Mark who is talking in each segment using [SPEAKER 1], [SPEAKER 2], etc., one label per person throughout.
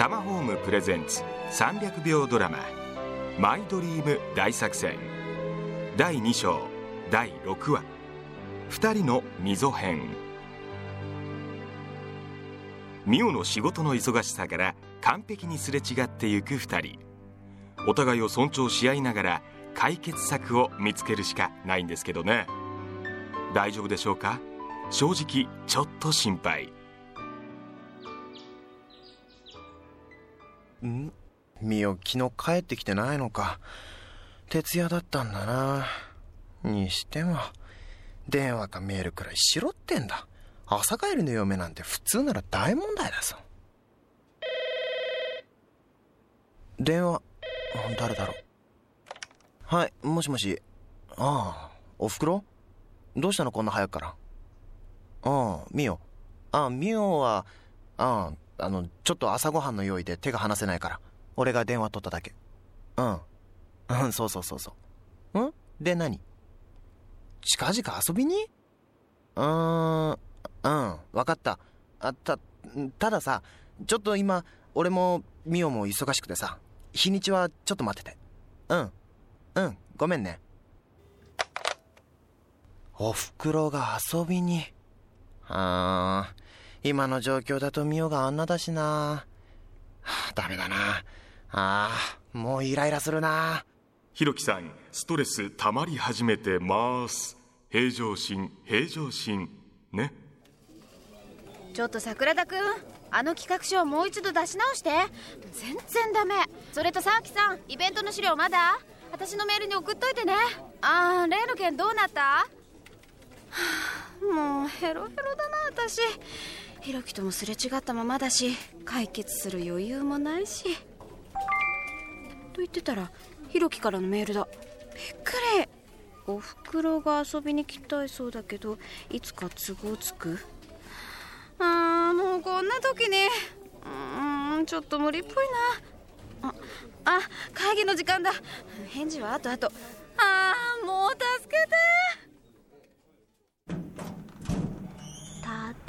[SPEAKER 1] タマホームプレゼンツ300秒ドラマ「マイドリーム大作戦」第2章第6話「2人の溝編」ミオの仕事の忙しさから完璧にすれ違ってゆく2人。お互いを尊重し合いながら解決策を見つけるしかないんですけどね。大丈夫でしょうか？正直ちょっと心配。
[SPEAKER 2] ん？みよ昨日帰ってきてないのか。徹夜だったんだな。にしても電話かメールくらいしろってんだ。朝帰りの嫁なんて普通なら大問題だぞ。電話誰だろう。はいもしもし。ああおふくろ？どうしたのこんな早くから？ああみよああみよはあああのちょっと朝ごはんの用意で手が離せないから。俺が電話取っただけ。うん。うんそうそうそうそう。ん？で何？近々遊びに？うーん。うん。分かった。あたたださちょっと今俺もミオも忙しくてさ日にちはちょっと待ってて。うん。うん。ごめんね。おふくろが遊びに。あー。今の状況だとミオがあんなだしな、はあ、ダメだな。あーもうイライラするな。
[SPEAKER 1] ひろきさんストレス溜まり始めてます。平常心平常心。ね。
[SPEAKER 3] ちょっと桜田くんあの企画書をもう一度出し直して。全然ダメ。それと沢木さんイベントの資料まだ？私のメールに送っといてね。ああ例の件どうなった、はあ、もうヘロヘロだな私ひろきともすれ違ったままだし解決する余裕もないし。と言ってたらひろきからのメールだ。びっくり。おふくろが遊びに来たいそうだけどいつか都合つく？あーもうこんな時に。うんちょっと無理っぽいな。ああ会議の時間だ。返事はあとあとああもう助け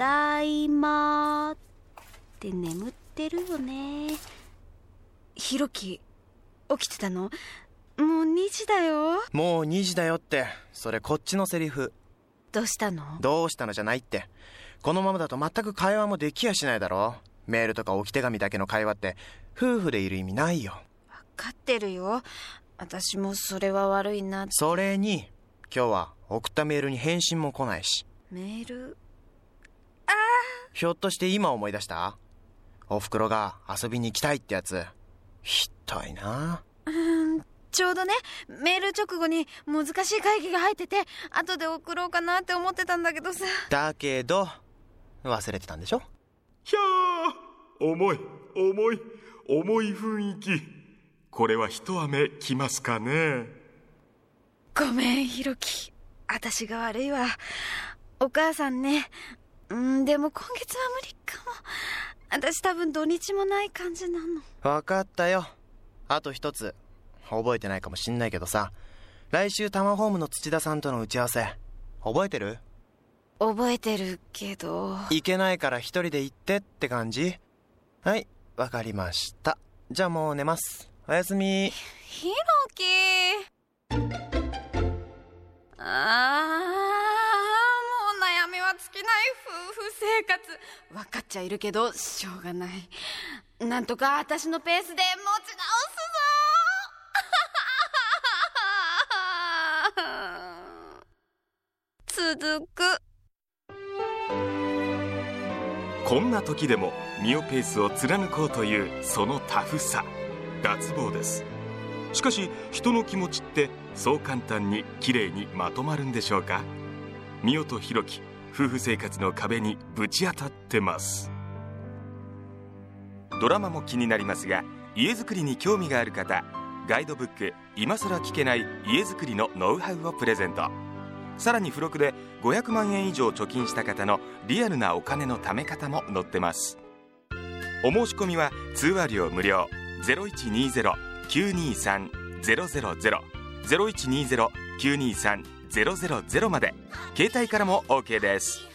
[SPEAKER 3] だいまって眠ってるよね。ひろき起きてたの？もう2時だよ。
[SPEAKER 2] もう2時だよって。それこっちのセリフ。
[SPEAKER 3] どうしたの？
[SPEAKER 2] どうしたのじゃないって。このままだと全く会話もできやしないだろ。メールとか置き手紙だけの会話って。夫婦でいる意味ないよ。
[SPEAKER 3] 分かってるよ。私もそれは悪いな
[SPEAKER 2] それに今日は送ったメールに返信も来ないし。
[SPEAKER 3] メール
[SPEAKER 2] ひょっとして今思い出した？おふくろが遊びに行きたいってやつ。ひどいな。
[SPEAKER 3] うんちょうどねメール直後に難しい会議が入ってて後で送ろうかなって思ってたんだけどさ。
[SPEAKER 2] だけど忘れてたんでしょ？
[SPEAKER 1] ひゃー重い重い重い雰囲気。これは一雨来ますかね？
[SPEAKER 3] ごめんひろき。私が悪いわ。お母さんねうんでも今月は無理かも。私多分土日もない感じなの。
[SPEAKER 2] 分かったよ。あと一つ。覚えてないかもしんないけどさ。来週タマホームの土田さんとの打ち合わせ。覚えてる？
[SPEAKER 3] 覚えてるけど。
[SPEAKER 2] 行けないから一人で行ってって感じ？はいわかりました。じゃあもう寝ます。おやすみ。
[SPEAKER 3] ひ？生活。分かっちゃいるけどしょうがない。なんとか私のペースで持ち直すぞ。続く。
[SPEAKER 1] こんな時でもミオペースを貫こうというそのタフさ。脱帽です。しかし人の気持ちってそう簡単に綺麗にまとまるんでしょうか？ミオとヒロキ夫婦生活の壁にぶち当たってます。ドラマも気になりますが家づくりに興味がある方ガイドブック「今更聞けない家づくりのノウハウ」をプレゼント。さらに付録で500万円以上貯金した方のリアルなお金の貯め方も載ってます。お申し込みは通話料無料。0120-923-000 0120-923-000 000まで。携帯からも OK です。